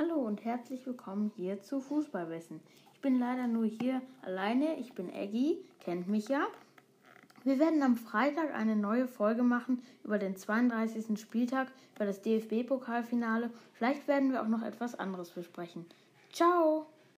Hallo und herzlich willkommen hier zu Fußballwissen. Ich bin leider nur hier alleine. Ich bin Eggy, kennt mich ja. Wir werden am Freitag eine neue Folge machen über den 32. Spieltag, über das DFB-Pokalfinale. Vielleicht werden wir auch noch etwas anderes besprechen. Ciao!